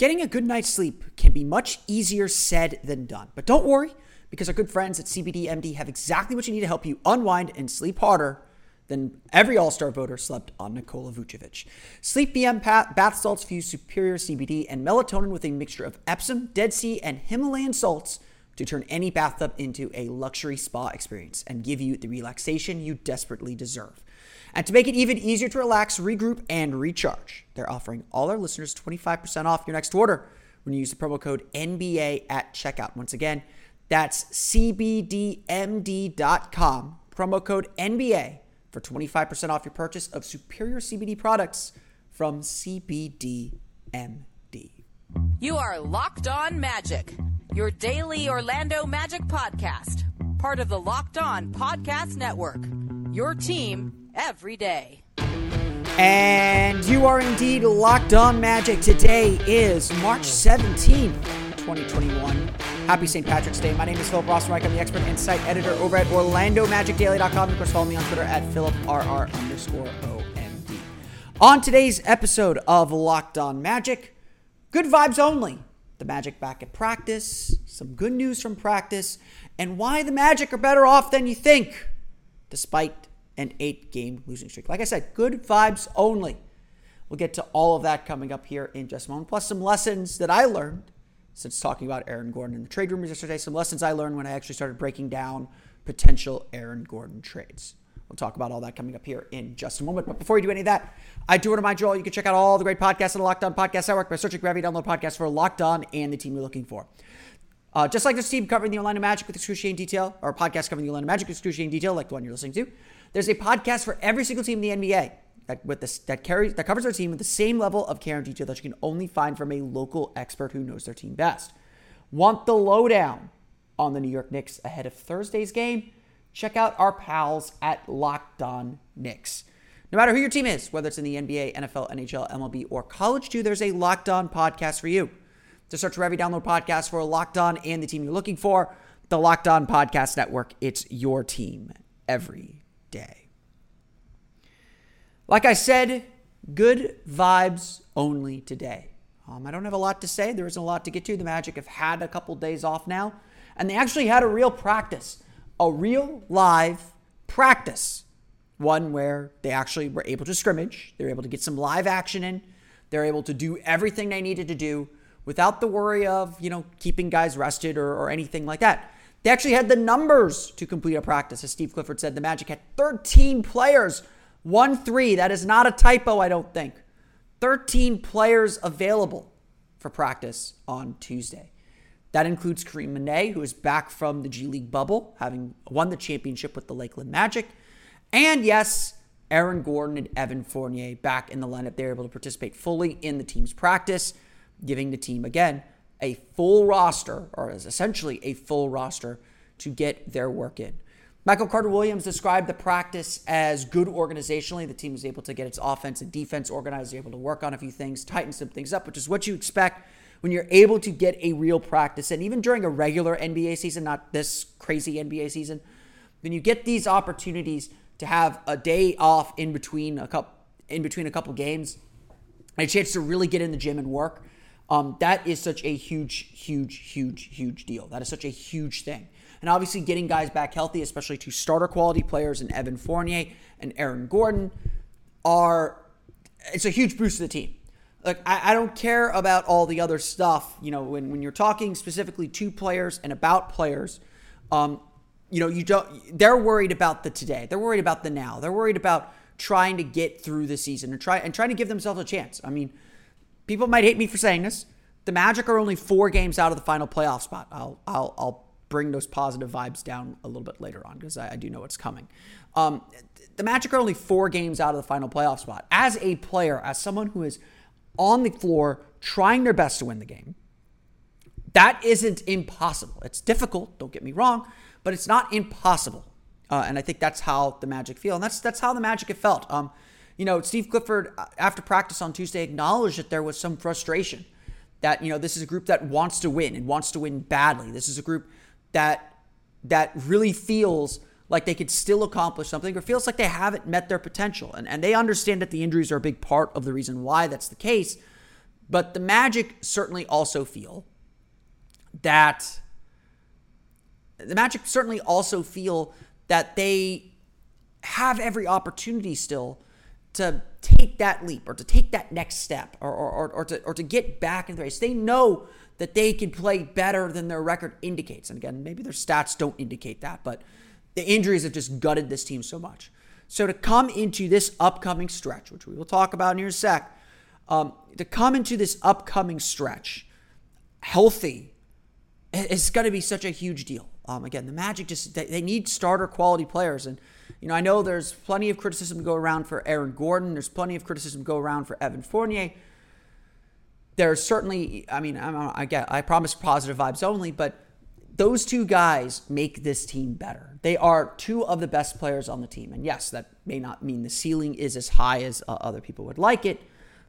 Getting a good night's sleep can be much easier said than done. But don't worry because our good friends at CBDMD have exactly what you need to help you unwind and sleep harder than every All Star voter slept on Nikola Vucevic. Sleep BM bath salts fuse superior CBD and melatonin with a mixture of Epsom, Dead Sea, and Himalayan salts to turn any bathtub into a luxury spa experience and give you the relaxation you desperately deserve. And to make it even easier to relax, regroup, and recharge, they're offering all our listeners 25% off your next order when you use the promo code NBA at checkout. Once again, that's CBDMD.com, promo code NBA for 25% off your purchase of superior CBD products from CBDMD. You are Locked On Magic, your daily Orlando Magic podcast, part of the Locked On Podcast Network. Your team every day. And you are indeed locked on magic. Today is March 17th, 2021. Happy St. Patrick's Day. My name is Philip Rossman-Reich. I'm the expert insight editor over at OrlandoMagicDaily.com. Of course, follow me on Twitter at PhilipRR underscore OMD. On today's episode of Locked On Magic, good vibes only. The Magic back at practice, some good news from practice, and why the Magic are better off than you think, despite an eight game losing streak. Like I said, good vibes only. We'll get to all of that coming up here in just a moment, plus some lessons that I learned since talking about Aaron Gordon in the trade rumors yesterday. Some lessons I learned when I actually started breaking down potential Aaron Gordon trades. We'll talk about all that coming up here in just a moment. But before you do any of that, I do want to remind you all you can check out all the great podcasts on the Locked On Podcast Network by searching Gravity Download Podcast for Locked On and the team you're looking for. Uh, just like this team covering the Orlando Magic with excruciating detail, or a podcast covering the Orlando Magic with excruciating detail, like the one you're listening to, there's a podcast for every single team in the NBA that with that carries that covers their team with the same level of care and detail that you can only find from a local expert who knows their team best. Want the lowdown on the New York Knicks ahead of Thursday's game? Check out our pals at Locked On Knicks. No matter who your team is, whether it's in the NBA, NFL, NHL, MLB, or college too, there's a Locked On podcast for you. To search for every download podcast for Locked On and the team you're looking for, the Locked On Podcast Network. It's your team every day. Like I said, good vibes only today. Um, I don't have a lot to say. There isn't a lot to get to. The Magic have had a couple days off now, and they actually had a real practice, a real live practice, one where they actually were able to scrimmage. They were able to get some live action in. They're able to do everything they needed to do without the worry of you know keeping guys rested or, or anything like that. They actually had the numbers to complete a practice. As Steve Clifford said, the Magic had 13 players, 1 3. That is not a typo, I don't think. 13 players available for practice on Tuesday. That includes Karim Mane, who is back from the G League bubble, having won the championship with the Lakeland Magic. And yes, Aaron Gordon and Evan Fournier back in the lineup. They're able to participate fully in the team's practice, giving the team, again, a full roster, or is essentially a full roster, to get their work in. Michael Carter Williams described the practice as good organizationally. The team was able to get its offense and defense organized, able to work on a few things, tighten some things up, which is what you expect when you're able to get a real practice. And even during a regular NBA season, not this crazy NBA season, when you get these opportunities to have a day off in between a couple in between a couple games, a chance to really get in the gym and work. Um, that is such a huge, huge, huge, huge deal. That is such a huge thing. And obviously, getting guys back healthy, especially two starter quality players and Evan Fournier and Aaron Gordon, are it's a huge boost to the team. Like I, I don't care about all the other stuff. You know, when when you're talking specifically to players and about players, um, you know, you don't. They're worried about the today. They're worried about the now. They're worried about trying to get through the season and try and trying to give themselves a chance. I mean, people might hate me for saying this. The Magic are only four games out of the final playoff spot. I'll I'll I'll bring those positive vibes down a little bit later on because I, I, do know what's coming. Um, the Magic are only four games out of the final playoff spot. As a player, as someone who is on the floor trying their best to win the game, that isn't impossible. It's difficult. Don't get me wrong but it's not impossible. Uh, and I think that's how the Magic feel, and that's that's how the Magic have felt. Um, you know, Steve Clifford uh, after practice on Tuesday acknowledged that there was some frustration. That you know, this is a group that wants to win and wants to win badly. This is a group that that really feels like they could still accomplish something or feels like they haven't met their potential. And, and they understand that the injuries are a big part of the reason why that's the case. But the Magic certainly also feel that the Magic certainly also feel that they have every opportunity still to take that leap or to take that next step or, or, or, to, or to get back in the race. They know that they can play better than their record indicates. And again, maybe their stats don't indicate that, but the injuries have just gutted this team so much. So to come into this upcoming stretch, which we will talk about in here a sec, um, to come into this upcoming stretch healthy, it's going to be such a huge deal. Um, again, the Magic just they, they, need starter quality players, and you know I know there's plenty of criticism to go around for Aaron Gordon. There's plenty of criticism to go around for Evan Fournier. There's certainly, I mean, I'm, I get, I promise positive vibes only, but those two guys make this team better. They are two of the best players on the team, and yes, that may not mean the ceiling is as high as uh, other people would like it.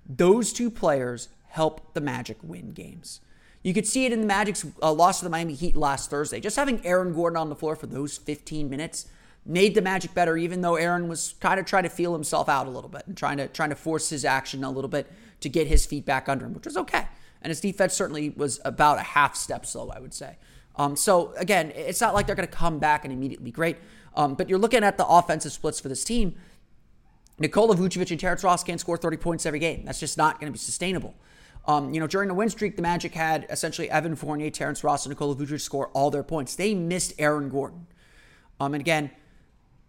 Those two players help the Magic win games. You could see it in the Magic's uh, loss to the Miami Heat last Thursday. Just having Aaron Gordon on the floor for those 15 minutes made the Magic better, even though Aaron was kind of trying to feel himself out a little bit and trying to trying to force his action a little bit to get his feet back under him, which was okay. And his defense certainly was about a half step slow, I would say. Um, so again, it's not like they're going to come back and immediately great. Um, but you're looking at the offensive splits for this team. Nikola Vucevic and Terrence Ross can't score 30 points every game. That's just not going to be sustainable. Um, you know, during the win streak, the Magic had essentially Evan Fournier, Terrence Ross, and Nikola Vucevic score all their points. They missed Aaron Gordon. Um, and again,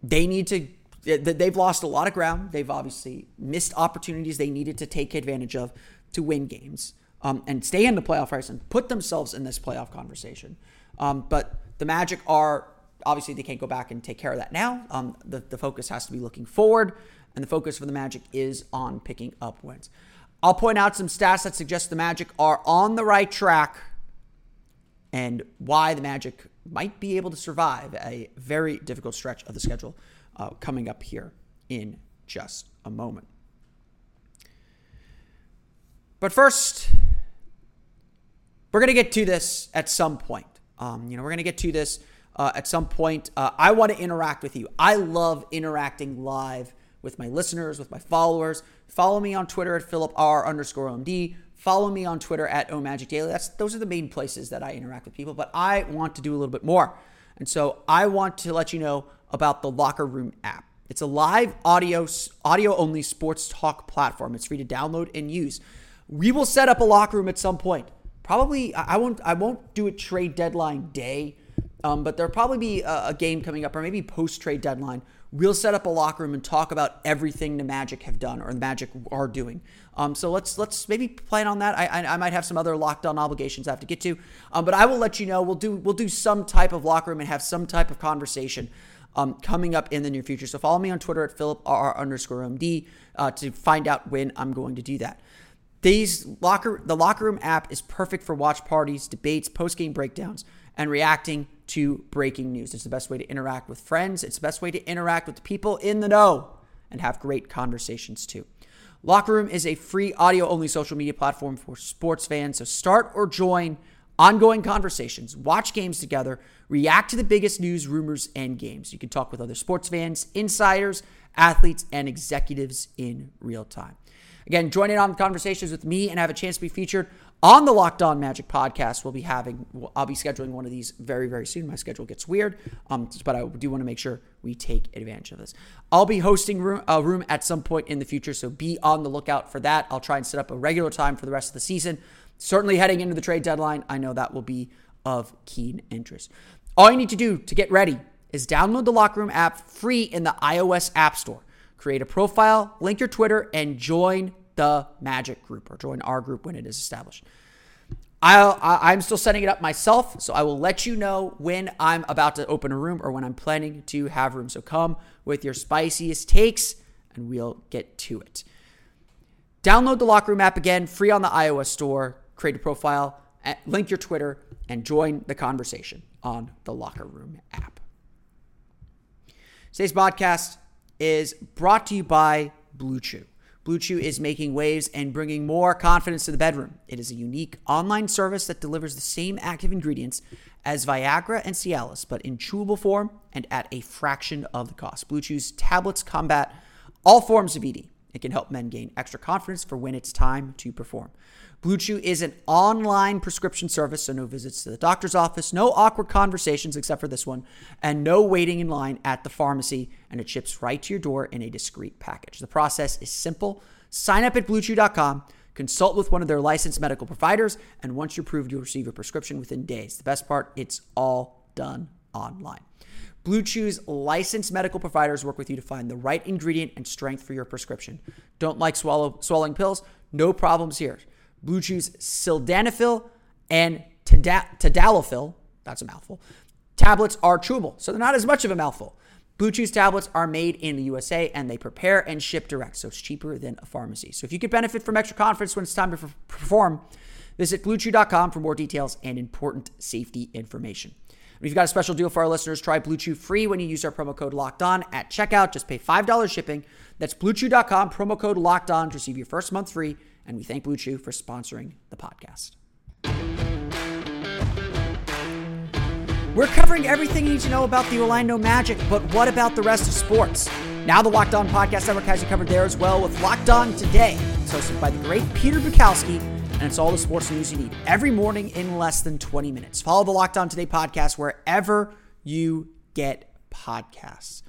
they need to. They've lost a lot of ground. They've obviously missed opportunities they needed to take advantage of to win games um, and stay in the playoff race and put themselves in this playoff conversation. Um, but the Magic are obviously they can't go back and take care of that now. Um, the, the focus has to be looking forward, and the focus for the Magic is on picking up wins. I'll point out some stats that suggest the Magic are on the right track and why the Magic might be able to survive a very difficult stretch of the schedule uh, coming up here in just a moment. But first, we're going to get to this at some point. Um, you know, we're going to get to this uh, at some point. Uh, I want to interact with you. I love interacting live with my listeners, with my followers. Follow me on Twitter at Philip R underscore OMD. Follow me on Twitter at OMagic Daily. That's those are the main places that I interact with people, but I want to do a little bit more. And so I want to let you know about the Locker Room app. It's a live audio audio only sports talk platform. It's free to download and use. We will set up a locker room at some point. Probably I won't I won't do a trade deadline day, um, but there'll probably be a, a game coming up or maybe post trade deadline we'll set up a locker room and talk about everything the Magic have done or the Magic are doing. Um, so let's let's maybe plan on that. I, I, I might have some other lockdown obligations I have to get to, um, but I will let you know. We'll do we'll do some type of locker room and have some type of conversation um, coming up in the near future. So follow me on Twitter at Philip R underscore MD uh, to find out when I'm going to do that. These locker the locker room app is perfect for watch parties, debates, post game breakdowns, and reacting to breaking news. It's the best way to interact with friends. It's the best way to interact with people in the know and have great conversations too. Locker Room is a free audio only social media platform for sports fans. So start or join ongoing conversations, watch games together, react to the biggest news, rumors, and games. You can talk with other sports fans, insiders, athletes, and executives in real time. Again, join in on conversations with me and have a chance to be featured on the Locked On Magic podcast, we'll be having, I'll be scheduling one of these very, very soon. My schedule gets weird, um, but I do want to make sure we take advantage of this. I'll be hosting room, a room at some point in the future, so be on the lookout for that. I'll try and set up a regular time for the rest of the season. Certainly heading into the trade deadline, I know that will be of keen interest. All you need to do to get ready is download the Locker Room app free in the iOS App Store. Create a profile, link your Twitter, and join the Magic group or join our group when it is established. I'll, I'm still setting it up myself, so I will let you know when I'm about to open a room or when I'm planning to have room. So come with your spiciest takes and we'll get to it. Download the Locker Room app again, free on the iOS store. Create a profile, link your Twitter, and join the conversation on the Locker Room app. Today's podcast is brought to you by Blue Chew. Blue Chew is making waves and bringing more confidence to the bedroom. It is a unique online service that delivers the same active ingredients as Viagra and Cialis, but in chewable form and at a fraction of the cost. Blue Chew's tablets combat all forms of ED. It can help men gain extra confidence for when it's time to perform. Blue Chew is an online prescription service, so no visits to the doctor's office, no awkward conversations except for this one, and no waiting in line at the pharmacy, and it ships right to your door in a discreet package. The process is simple. Sign up at bluechew.com, consult with one of their licensed medical providers, and once you're approved, you'll receive a prescription within days. The best part, it's all done online. Blue Chew's licensed medical providers work with you to find the right ingredient and strength for your prescription. Don't like swallow swallowing pills? No problems here. Blue Chew's sildenafil and tadalafil, that's a mouthful, tablets are chewable, so they're not as much of a mouthful. Blue Chew's tablets are made in the USA and they prepare and ship direct, so it's cheaper than a pharmacy. So if you could benefit from extra confidence when it's time to perform, visit bluechew.com for more details and important safety information. We've got a special deal for our listeners. Try Blue Chew free when you use our promo code Locked On at checkout. Just pay $5 shipping. That's bluechew.com, promo code Locked On to receive your first month free and we thank Blue Chew for sponsoring the podcast. We're covering everything you need to know about the Orlando Magic, but what about the rest of sports? Now the Locked On Podcast Network has you covered there as well with Locked On Today. It's hosted by the great Peter Bukowski, and it's all the sports news you need every morning in less than 20 minutes. Follow the Locked On Today podcast wherever you get podcasts.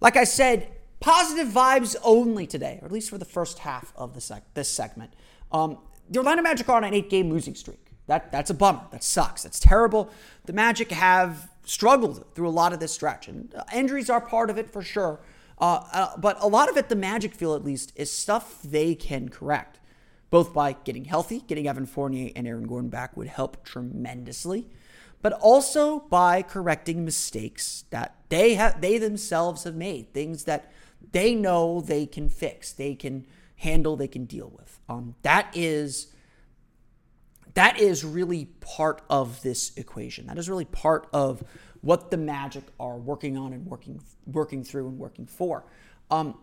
Like I said, positive vibes only today, or at least for the first half of the sec- this segment. Um, the Orlando Magic are on an eight-game losing streak. That that's a bummer. That sucks. That's terrible. The Magic have struggled through a lot of this stretch, and uh, injuries are part of it for sure. Uh, uh, but a lot of it, the Magic feel at least, is stuff they can correct, both by getting healthy, getting Evan Fournier and Aaron Gordon back would help tremendously, but also by correcting mistakes that they have they themselves have made, things that they know they can fix, they can handle, they can deal with. Um, that is that is really part of this equation. That is really part of what the Magic are working on and working working through and working for. Um,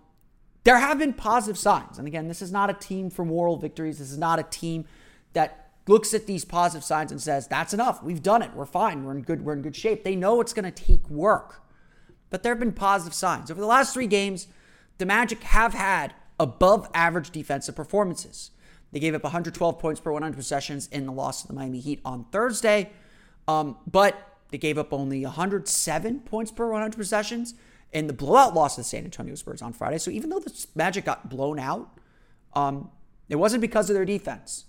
there have been positive signs, and again, this is not a team for moral victories. This is not a team that looks at these positive signs and says, "That's enough. We've done it. We're fine. We're in good. We're in good shape." They know it's going to take work, but there have been positive signs over the last three games the Magic have had above average defensive performances. They gave up 112 points per 100 possessions in the loss to the Miami Heat on Thursday, um, but they gave up only 107 points per 100 possessions in the blowout loss to the San Antonio Spurs on Friday. So even though the Magic got blown out, um, it wasn't because of their defense.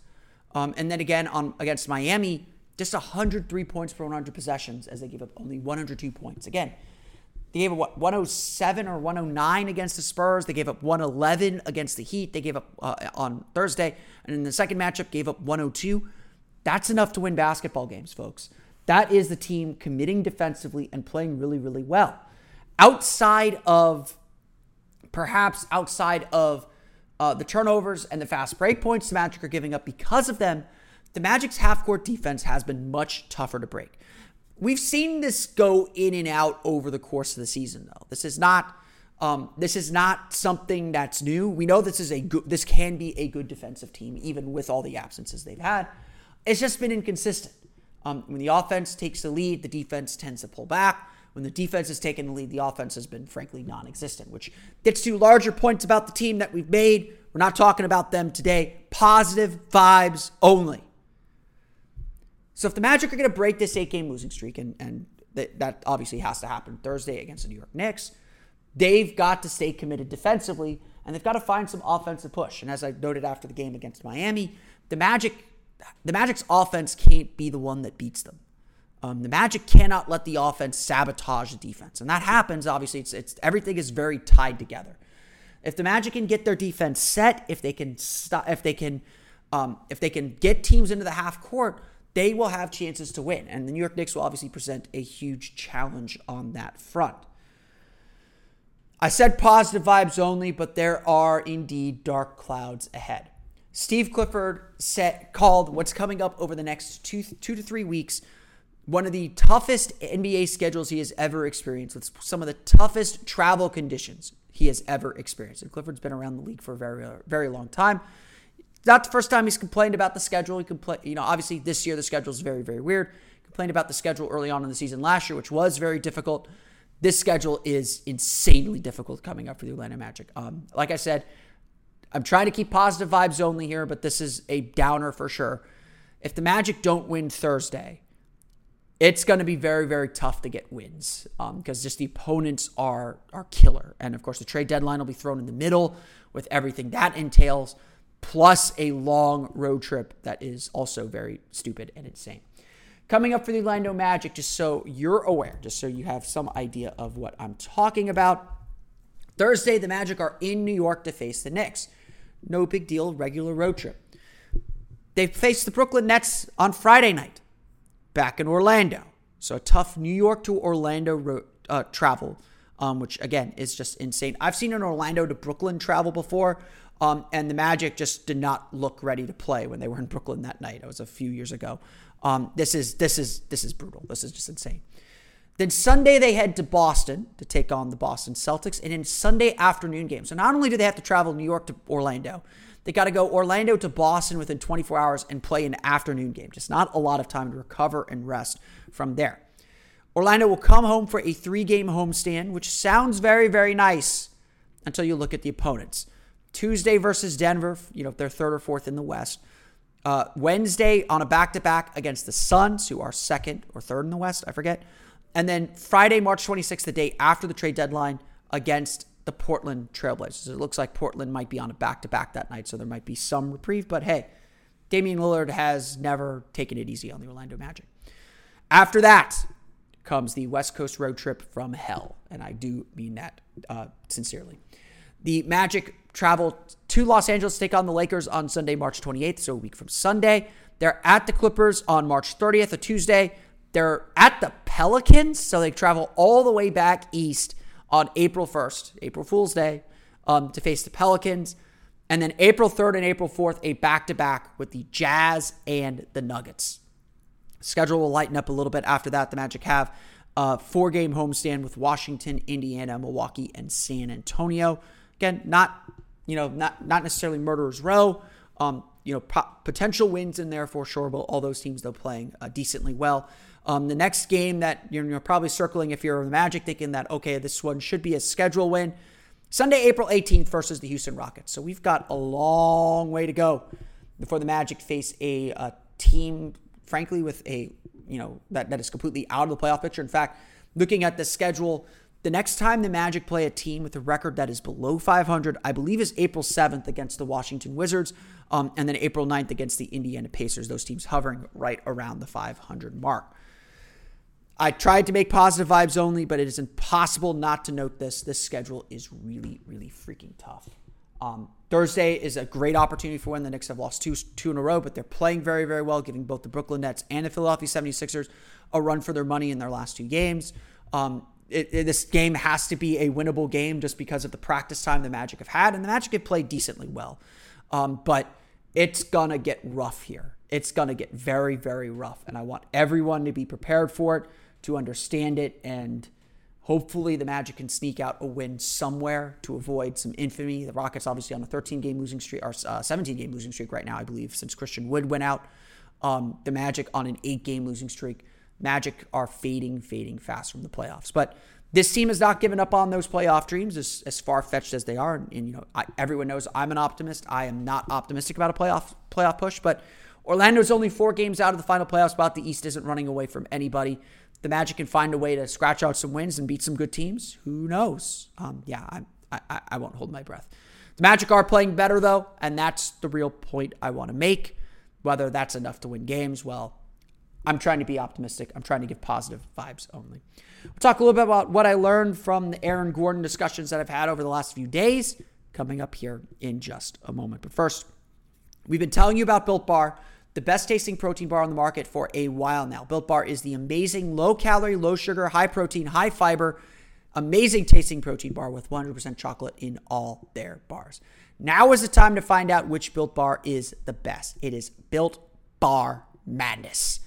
Um, and then again on against Miami, just 103 points per 100 possessions as they gave up only 102 points. Again, they gave up what 107 or 109 against the Spurs. They gave up 111 against the Heat. They gave up uh, on Thursday, and in the second matchup, gave up 102. That's enough to win basketball games, folks. That is the team committing defensively and playing really, really well. Outside of, perhaps outside of uh, the turnovers and the fast break points the Magic are giving up because of them, the Magic's half court defense has been much tougher to break. We've seen this go in and out over the course of the season, though. This is not um, this is not something that's new. We know this is a good, this can be a good defensive team, even with all the absences they've had. It's just been inconsistent. Um, when the offense takes the lead, the defense tends to pull back. When the defense has taken the lead, the offense has been frankly non-existent, which gets to larger points about the team that we've made We're not talking about them today. Positive vibes only. So if the Magic are going to break this eight game losing streak, and, and that, that obviously has to happen Thursday against the New York Knicks, they've got to stay committed defensively and they've got to find some offensive push. And as I noted after the game against Miami, the Magic, the Magic's offense can't be the one that beats them. Um, the Magic cannot let the offense sabotage the defense, and that happens. Obviously, it's it's everything is very tied together. If the Magic can get their defense set, if they can if they can, um, if they can get teams into the half court, they will have chances to win. And the New York Knicks will obviously present a huge challenge on that front. I said positive vibes only, but there are indeed dark clouds ahead. Steve Clifford set, called what's coming up over the next two, two to three weeks one of the toughest NBA schedules he has ever experienced, with some of the toughest travel conditions he has ever experienced. And Clifford's been around the league for a very, very long time. Not the first time he's complained about the schedule. He complained, you know, obviously this year the schedule is very, very weird. Complained about the schedule early on in the season last year, which was very difficult. This schedule is insanely difficult coming up for the Atlanta Magic. Um, like I said, I'm trying to keep positive vibes only here, but this is a downer for sure. If the Magic don't win Thursday, it's going to be very, very tough to get wins because um, just the opponents are are killer. And of course, the trade deadline will be thrown in the middle with everything that entails, plus a long road trip that is also very stupid and insane. Coming up for the Orlando Magic, just so you're aware, just so you have some idea of what I'm talking about. Thursday, the Magic are in New York to face the Knicks. No big deal, regular road trip. They face the Brooklyn Nets on Friday night, back in Orlando. So a tough New York to Orlando road, uh, travel, um, which again is just insane. I've seen an Orlando to Brooklyn travel before, um, and the Magic just did not look ready to play when they were in Brooklyn that night. It was a few years ago. Um, this is this is this is brutal. This is just insane. Then Sunday they head to Boston to take on the Boston Celtics, and in Sunday afternoon game. So not only do they have to travel New York to Orlando, they got to go Orlando to Boston within 24 hours and play an afternoon game. Just not a lot of time to recover and rest from there. Orlando will come home for a three-game homestand, which sounds very very nice until you look at the opponents. Tuesday versus Denver, you know, they're third or fourth in the West. Uh, Wednesday on a back to back against the Suns, who are second or third in the West, I forget. And then Friday, March 26th, the day after the trade deadline, against the Portland Trailblazers. It looks like Portland might be on a back to back that night, so there might be some reprieve. But hey, Damian Lillard has never taken it easy on the Orlando Magic. After that comes the West Coast road trip from hell, and I do mean that uh, sincerely. The Magic travel to Los Angeles to take on the Lakers on Sunday, March 28th, so a week from Sunday. They're at the Clippers on March 30th, a Tuesday. They're at the Pelicans, so they travel all the way back east on April 1st, April Fool's Day, um, to face the Pelicans. And then April 3rd and April 4th, a back to back with the Jazz and the Nuggets. Schedule will lighten up a little bit after that. The Magic have a four game homestand with Washington, Indiana, Milwaukee, and San Antonio. Again, not you know not not necessarily murderers row. Um, you know, po- potential wins in there for sure, but all those teams though playing uh, decently well. Um, the next game that you're, you're probably circling if you're the Magic, thinking that okay, this one should be a schedule win. Sunday, April 18th versus the Houston Rockets. So we've got a long way to go before the Magic face a, a team, frankly, with a you know that that is completely out of the playoff picture. In fact, looking at the schedule, the next time the Magic play a team with a record that is below 500, I believe is April 7th against the Washington Wizards, um, and then April 9th against the Indiana Pacers. Those teams hovering right around the 500 mark. I tried to make positive vibes only, but it is impossible not to note this. This schedule is really, really freaking tough. Um, Thursday is a great opportunity for when the Knicks have lost two, two in a row, but they're playing very, very well, giving both the Brooklyn Nets and the Philadelphia 76ers a run for their money in their last two games. Um, it, it, this game has to be a winnable game just because of the practice time the Magic have had, and the Magic have played decently well. Um, but it's gonna get rough here. It's gonna get very, very rough, and I want everyone to be prepared for it, to understand it, and hopefully the Magic can sneak out a win somewhere to avoid some infamy. The Rockets obviously on a 13 game losing streak or uh, 17 game losing streak right now, I believe, since Christian Wood went out. Um, the Magic on an eight game losing streak. Magic are fading, fading fast from the playoffs. But This team has not given up on those playoff dreams, as, as far fetched as they are. And, and you know, I, everyone knows I'm an optimist. I am not optimistic about a playoff playoff push, but Orlando's only four games out of the final playoff spot. The East isn't running away from anybody. The Magic can find a way to scratch out some wins and beat some good teams. Who knows? Um, yeah, I, I, I won't hold my breath. The Magic are playing better though, and that's the real point I want to make. Whether that's enough to win games, well, I'm trying to be optimistic. I'm trying to give positive vibes only. We'll talk a little bit about what I learned from the Aaron Gordon discussions that I've had over the last few days coming up here in just a moment. But first, we've been telling you about Built Bar, the best tasting protein bar on the market for a while now. Built Bar is the amazing low calorie, low sugar, high protein, high fiber, amazing tasting protein bar with 100% chocolate in all their bars. Now is the time to find out which Built Bar is the best. It is Built Bar Madness.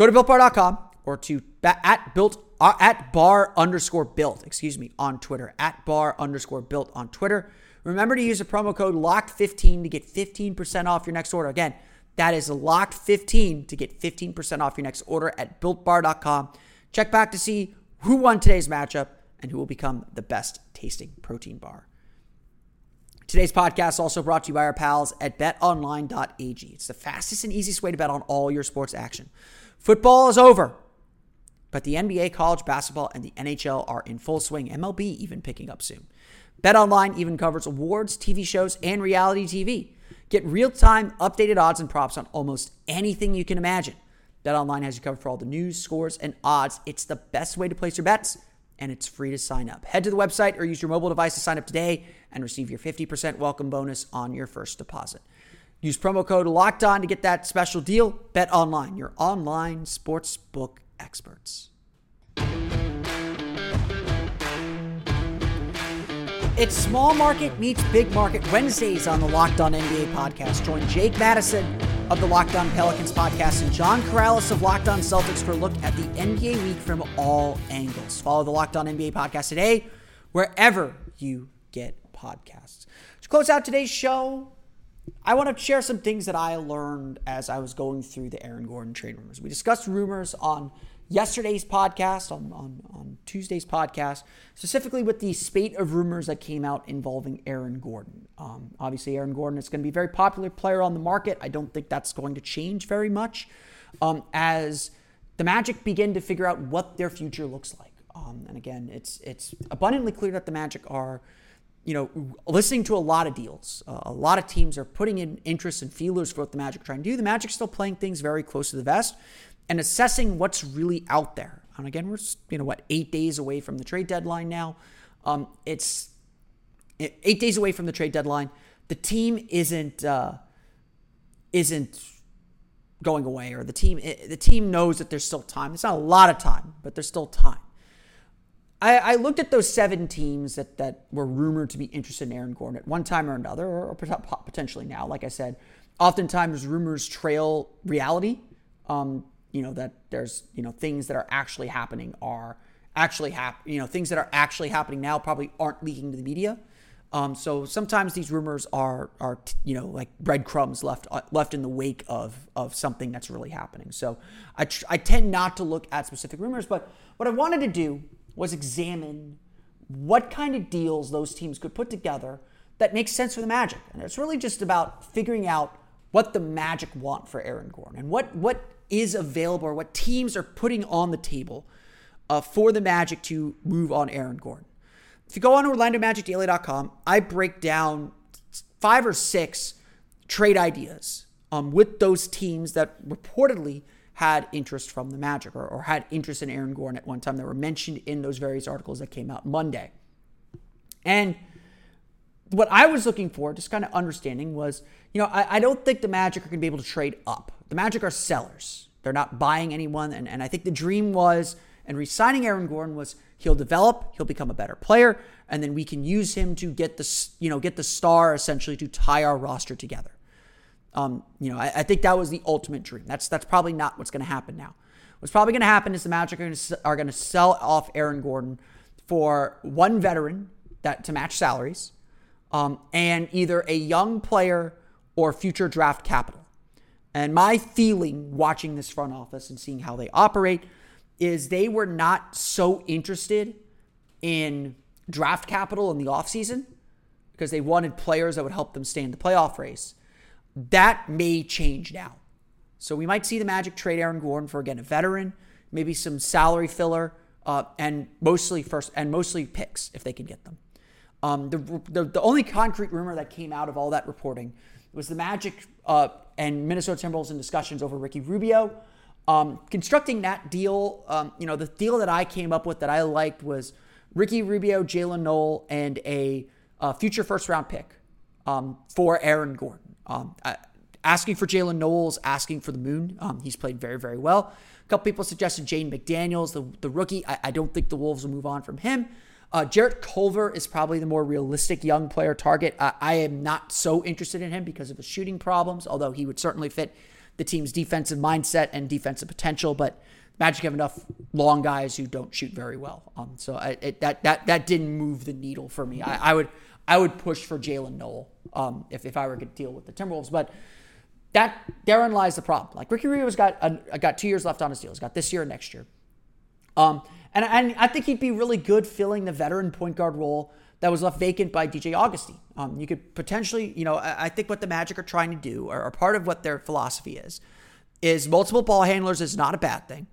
Go to builtbar.com or to at built uh, at bar underscore built, excuse me, on Twitter, at bar underscore built on Twitter. Remember to use the promo code LOCKED15 to get 15% off your next order. Again, that is LOCKED15 to get 15% off your next order at builtbar.com. Check back to see who won today's matchup and who will become the best tasting protein bar. Today's podcast also brought to you by our pals at betonline.ag. It's the fastest and easiest way to bet on all your sports action. Football is over. But the NBA, college basketball, and the NHL are in full swing. MLB even picking up soon. BetOnline even covers awards, TV shows, and reality TV. Get real-time updated odds and props on almost anything you can imagine. BetOnline has you covered for all the news, scores, and odds. It's the best way to place your bets, and it's free to sign up. Head to the website or use your mobile device to sign up today and receive your 50% welcome bonus on your first deposit. Use promo code Locked On to get that special deal. Bet online, your online sports book experts. It's small market meets big market Wednesdays on the Locked On NBA podcast. Join Jake Madison of the Locked On Pelicans podcast and John Karalis of Locked On Celtics for a look at the NBA week from all angles. Follow the Locked On NBA podcast today, wherever you get podcasts. To close out today's show, I want to share some things that I learned as I was going through the Aaron Gordon trade rumors. We discussed rumors on yesterday's podcast, on, on, on Tuesday's podcast, specifically with the spate of rumors that came out involving Aaron Gordon. Um, obviously, Aaron Gordon is going to be a very popular player on the market. I don't think that's going to change very much um, as the Magic begin to figure out what their future looks like. Um, and again, it's it's abundantly clear that the Magic are you know, listening to a lot of deals. Uh, a lot of teams are putting in interest and feelers for what the Magic are trying to do. The Magic's still playing things very close to the vest and assessing what's really out there. And again, we're you know what eight days away from the trade deadline now. Um, it's eight days away from the trade deadline. The team isn't uh, isn't going away, or the team the team knows that there's still time. It's not a lot of time, but there's still time. I, I, looked at those seven teams that, that were rumored to be interested in Aaron Gordon at one time or another, or, or potentially now. Like I said, oftentimes rumors trail reality. Um, you know that there's you know things that are actually happening are actually hap- you know things that are actually happening now probably aren't leaking to the media. Um, so sometimes these rumors are are you know like breadcrumbs left uh, left in the wake of of something that's really happening. So I tr- I tend not to look at specific rumors, but what I wanted to do was examine what kind of deals those teams could put together that makes sense for the Magic. And it's really just about figuring out what the Magic want for Aaron Gordon and what what is available or what teams are putting on the table uh, for the Magic to move on Aaron Gordon. If you go on OrlandoMagicDaily.com, I break down five or six trade ideas um, with those teams that reportedly had interest from the Magic or, or had interest in Aaron Gordon at one time that were mentioned in those various articles that came out Monday. And what I was looking for, just kind of understanding, was you know, I, I don't think the Magic are going to be able to trade up. The Magic are sellers. They're not buying anyone. And, and I think the dream was, and resigning Aaron Gordon was he'll develop, he'll become a better player, and then we can use him to get the, you know, get the star essentially to tie our roster together. Um, you know, I, I, think that was the ultimate dream. That's that's probably not what's going to happen now. What's probably going to happen is the Magic are going to sell off Aaron Gordon for one veteran that to match salaries, um, and either a young player or future draft capital. And my feeling watching this front office and seeing how they operate is they were not so interested in draft capital in the offseason because they wanted players that would help them stay in the playoff race. That may change now. So we might see the Magic trade Aaron Gordon for again a veteran, maybe some salary filler, uh, and mostly first and mostly picks if they can get them. Um, the, the, the only concrete rumor that came out of all that reporting was the Magic uh, and Minnesota Timberwolves in discussions over Ricky Rubio. Um, constructing that deal, um, you know, the deal that I came up with that I liked was Ricky Rubio, Jaylen Nowell, and a, a future first round pick um, for Aaron Gordon. Um, I, asking for Jaylen Nowell's asking for the moon. Um, he's played very, very well. A couple people suggested Jaden McDaniels, the, the rookie. I, I don't think the Wolves will move on from him. Uh, Jarrett Culver is probably the more realistic young player target. I, I am not so interested in him because of his shooting problems, although he would certainly fit the team's defensive mindset and defensive potential. But Magic have enough long guys who don't shoot very well. Um, so I, it, that that that didn't move the needle for me. I, I would I would push for Jaylen Nowell um, if if I were to deal with the Timberwolves, but that therein lies the problem. Like Ricky Rubio's got a, got two years left on his deal. He's got this year and next year. Um, and, and I think he'd be really good filling the veteran point guard role that was left vacant by DJ Augustin. Um, you could potentially, you know, I, I, think what the Magic are trying to do, or, or, part of what their philosophy is, is multiple ball handlers is not a bad thing.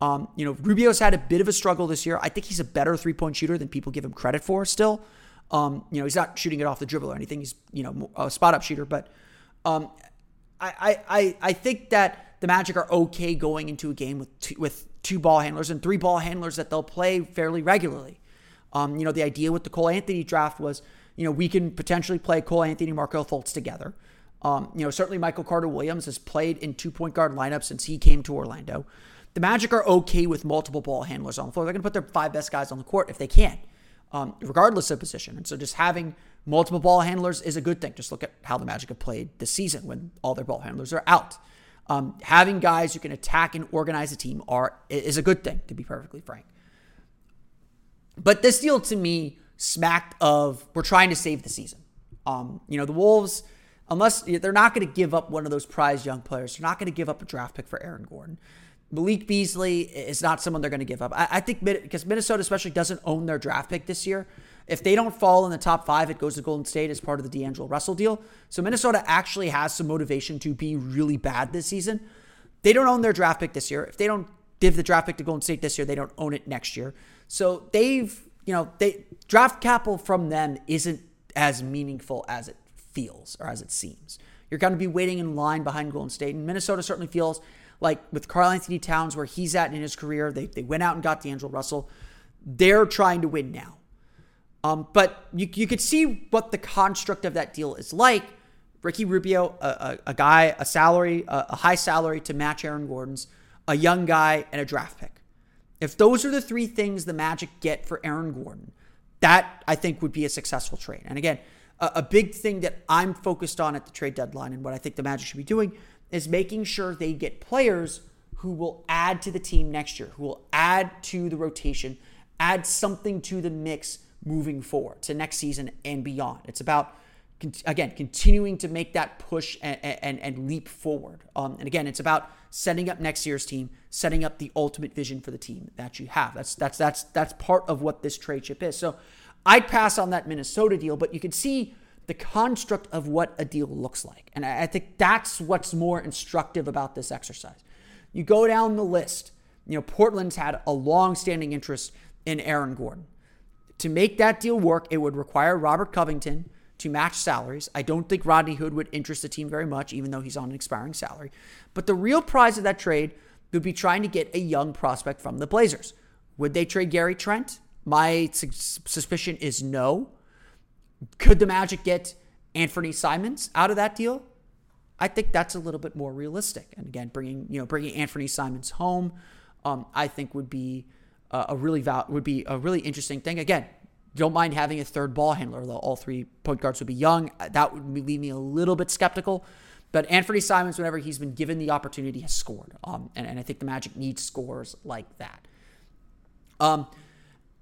Um, you know, Rubio's had a bit of a struggle this year. I think he's a better three point shooter than people give him credit for still. Um, you know, he's not shooting it off the dribble or anything. He's, you know, a spot up shooter. But um, I, I, I think that the Magic are okay going into a game with two, with two ball handlers and three ball handlers that they'll play fairly regularly. Um, you know, the idea with the Cole Anthony draft was, you know, we can potentially play Cole Anthony Markelle Fultz together. Um, you know, certainly Michael Carter Williams has played in two point guard lineups since he came to Orlando. The Magic are okay with multiple ball handlers on the floor. They're going to put their five best guys on the court if they can, um, regardless of position. And so just having multiple ball handlers is a good thing. Just look at how the Magic have played this season when all their ball handlers are out. Um, having guys who can attack and organize a team are is a good thing, to be perfectly frank. But this deal to me smacked of we're trying to save the season. Um, you know, the Wolves, unless they're not going to give up one of those prized young players, they're not going to give up a draft pick for Aaron Gordon. Malik Beasley is not someone they're going to give up. I, I think because Minnesota especially doesn't own their draft pick this year. If they don't fall in the top five, it goes to Golden State as part of the D'Angelo Russell deal. So Minnesota actually has some motivation to be really bad this season. They don't own their draft pick this year. If they don't give the draft pick to Golden State this year, they don't own it next year. So they've, you know, they draft capital from them isn't as meaningful as it feels or as it seems. You're going to be waiting in line behind Golden State. And Minnesota certainly feels like with Karl-Anthony Towns, where he's at in his career, they, they went out and got D'Angelo Russell. They're trying to win now. Um, but you, you could see what the construct of that deal is like. Ricky Rubio, a, a, a guy, a salary, a, a high salary to match Aaron Gordon's, a young guy, and a draft pick. If those are the three things the Magic get for Aaron Gordon, that I think would be a successful trade. And again, a, a, big thing that I'm focused on at the trade deadline and what I think the Magic should be doing is making sure they get players who will add to the team next year, who will add to the rotation, add something to the mix moving forward to next season and beyond. It's about again continuing to make that push and, and, and leap forward. Um, and again, it's about setting up next year's team, setting up the ultimate vision for the team that you have. That's that's that's that's part of what this trade chip is. So I'd pass on that Minnesota deal, but you can see the construct of what a deal looks like. And I think that's what's more instructive about this exercise. You go down the list. You know, Portland's had a long-standing interest in Aaron Gordon. To make that deal work, it would require Robert Covington to match salaries. I don't think Rodney Hood would interest the team very much, even though he's on an expiring salary. But the real prize of that trade would be trying to get a young prospect from the Blazers. Would they trade Gary Trent? My su- suspicion is no. Could the Magic get Anfernee Simons out of that deal? I think that's a little bit more realistic. And again, bringing you know bringing Anfernee Simons home, um, I think would be a really val- would be a really interesting thing. Again, don't mind having a third ball handler, though all three point guards would be young. That would leave me a little bit skeptical. But Anfernee Simons, whenever he's been given the opportunity, has scored. Um, and, and I think the Magic needs scores like that. Um,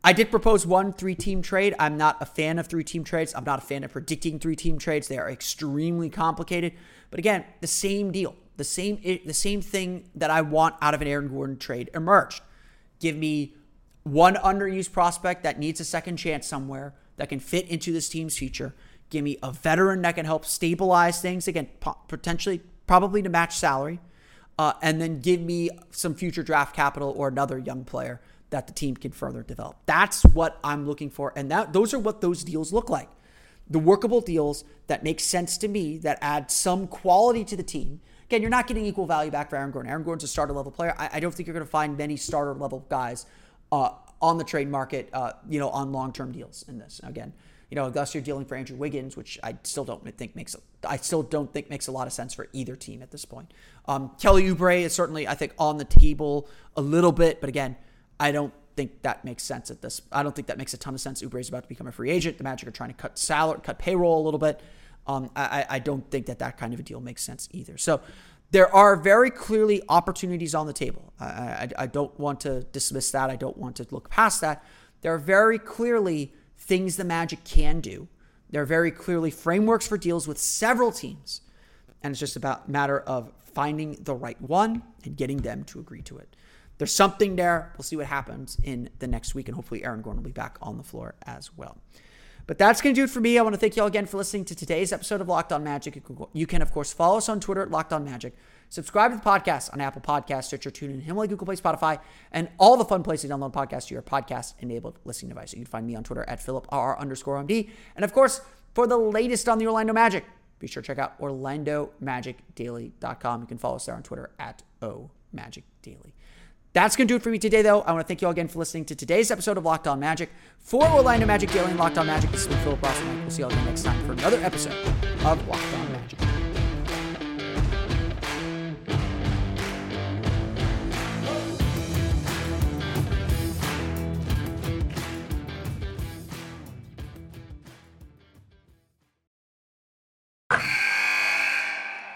I did propose one three team trade. I'm not a fan of three team trades. I'm not a fan of predicting three team trades. They are extremely complicated. But again, the same deal, the same the same thing that I want out of an Aaron Gordon trade emerged Give me one underused prospect that needs a second chance somewhere that can fit into this team's future. Give me a veteran that can help stabilize things again, potentially, probably to match salary, uh, and then give me some future draft capital or another young player that the team can further develop. That's what I'm looking for, and that those are what those deals look like. The workable deals that make sense to me, that add some quality to the team. Again, you're not getting equal value back for Aaron Gordon. Aaron Gordon's a starter level player. I, I don't think you're going to find many starter level guys uh, on the trade market, uh, you know, on long term deals in this. Again, you know, unless you're dealing for Andrew Wiggins, which I still don't think makes I still don't think makes a lot of sense for either team at this point. Um, Kelly Oubre is certainly I think on the table a little bit, but again, I don't think that makes sense at this. I don't think that makes a ton of sense. Oubre is about to become a free agent. The Magic are trying to cut salary, cut payroll a little bit. Um, I, I don't think that that kind of a deal makes sense either. So there are very clearly opportunities on the table. I, I, I don't want to dismiss that. I don't want to look past that. There are very clearly things the Magic can do. There are very clearly frameworks for deals with several teams. And it's just about matter of finding the right one and getting them to agree to it. There's something there. We'll see what happens in the next week, and hopefully Aaron Gordon will be back on the floor as well. But that's going to do it for me. I want to thank you all again for listening to today's episode of Locked On Magic. You can, of course, follow us on Twitter at Locked On Magic. Subscribe to the podcast on Apple Podcasts, Stitcher, TuneIn, Himalaya, Google Play, Spotify, and all the fun places to download podcasts to your podcast-enabled listening device. You can find me on Twitter at PhilipR underscore MD. And, of course, for the latest on the Orlando Magic, be sure to check out OrlandoMagicDaily.com. You can follow us there on Twitter at OMagicDaily. That's going to do it for me today, though. I want to thank you all again for listening to today's episode of Locked On Magic. For Orlando Magic Daily and Locked On Magic, this has been Philip Ross, and we'll see you all again next time for another episode of Locked On Magic.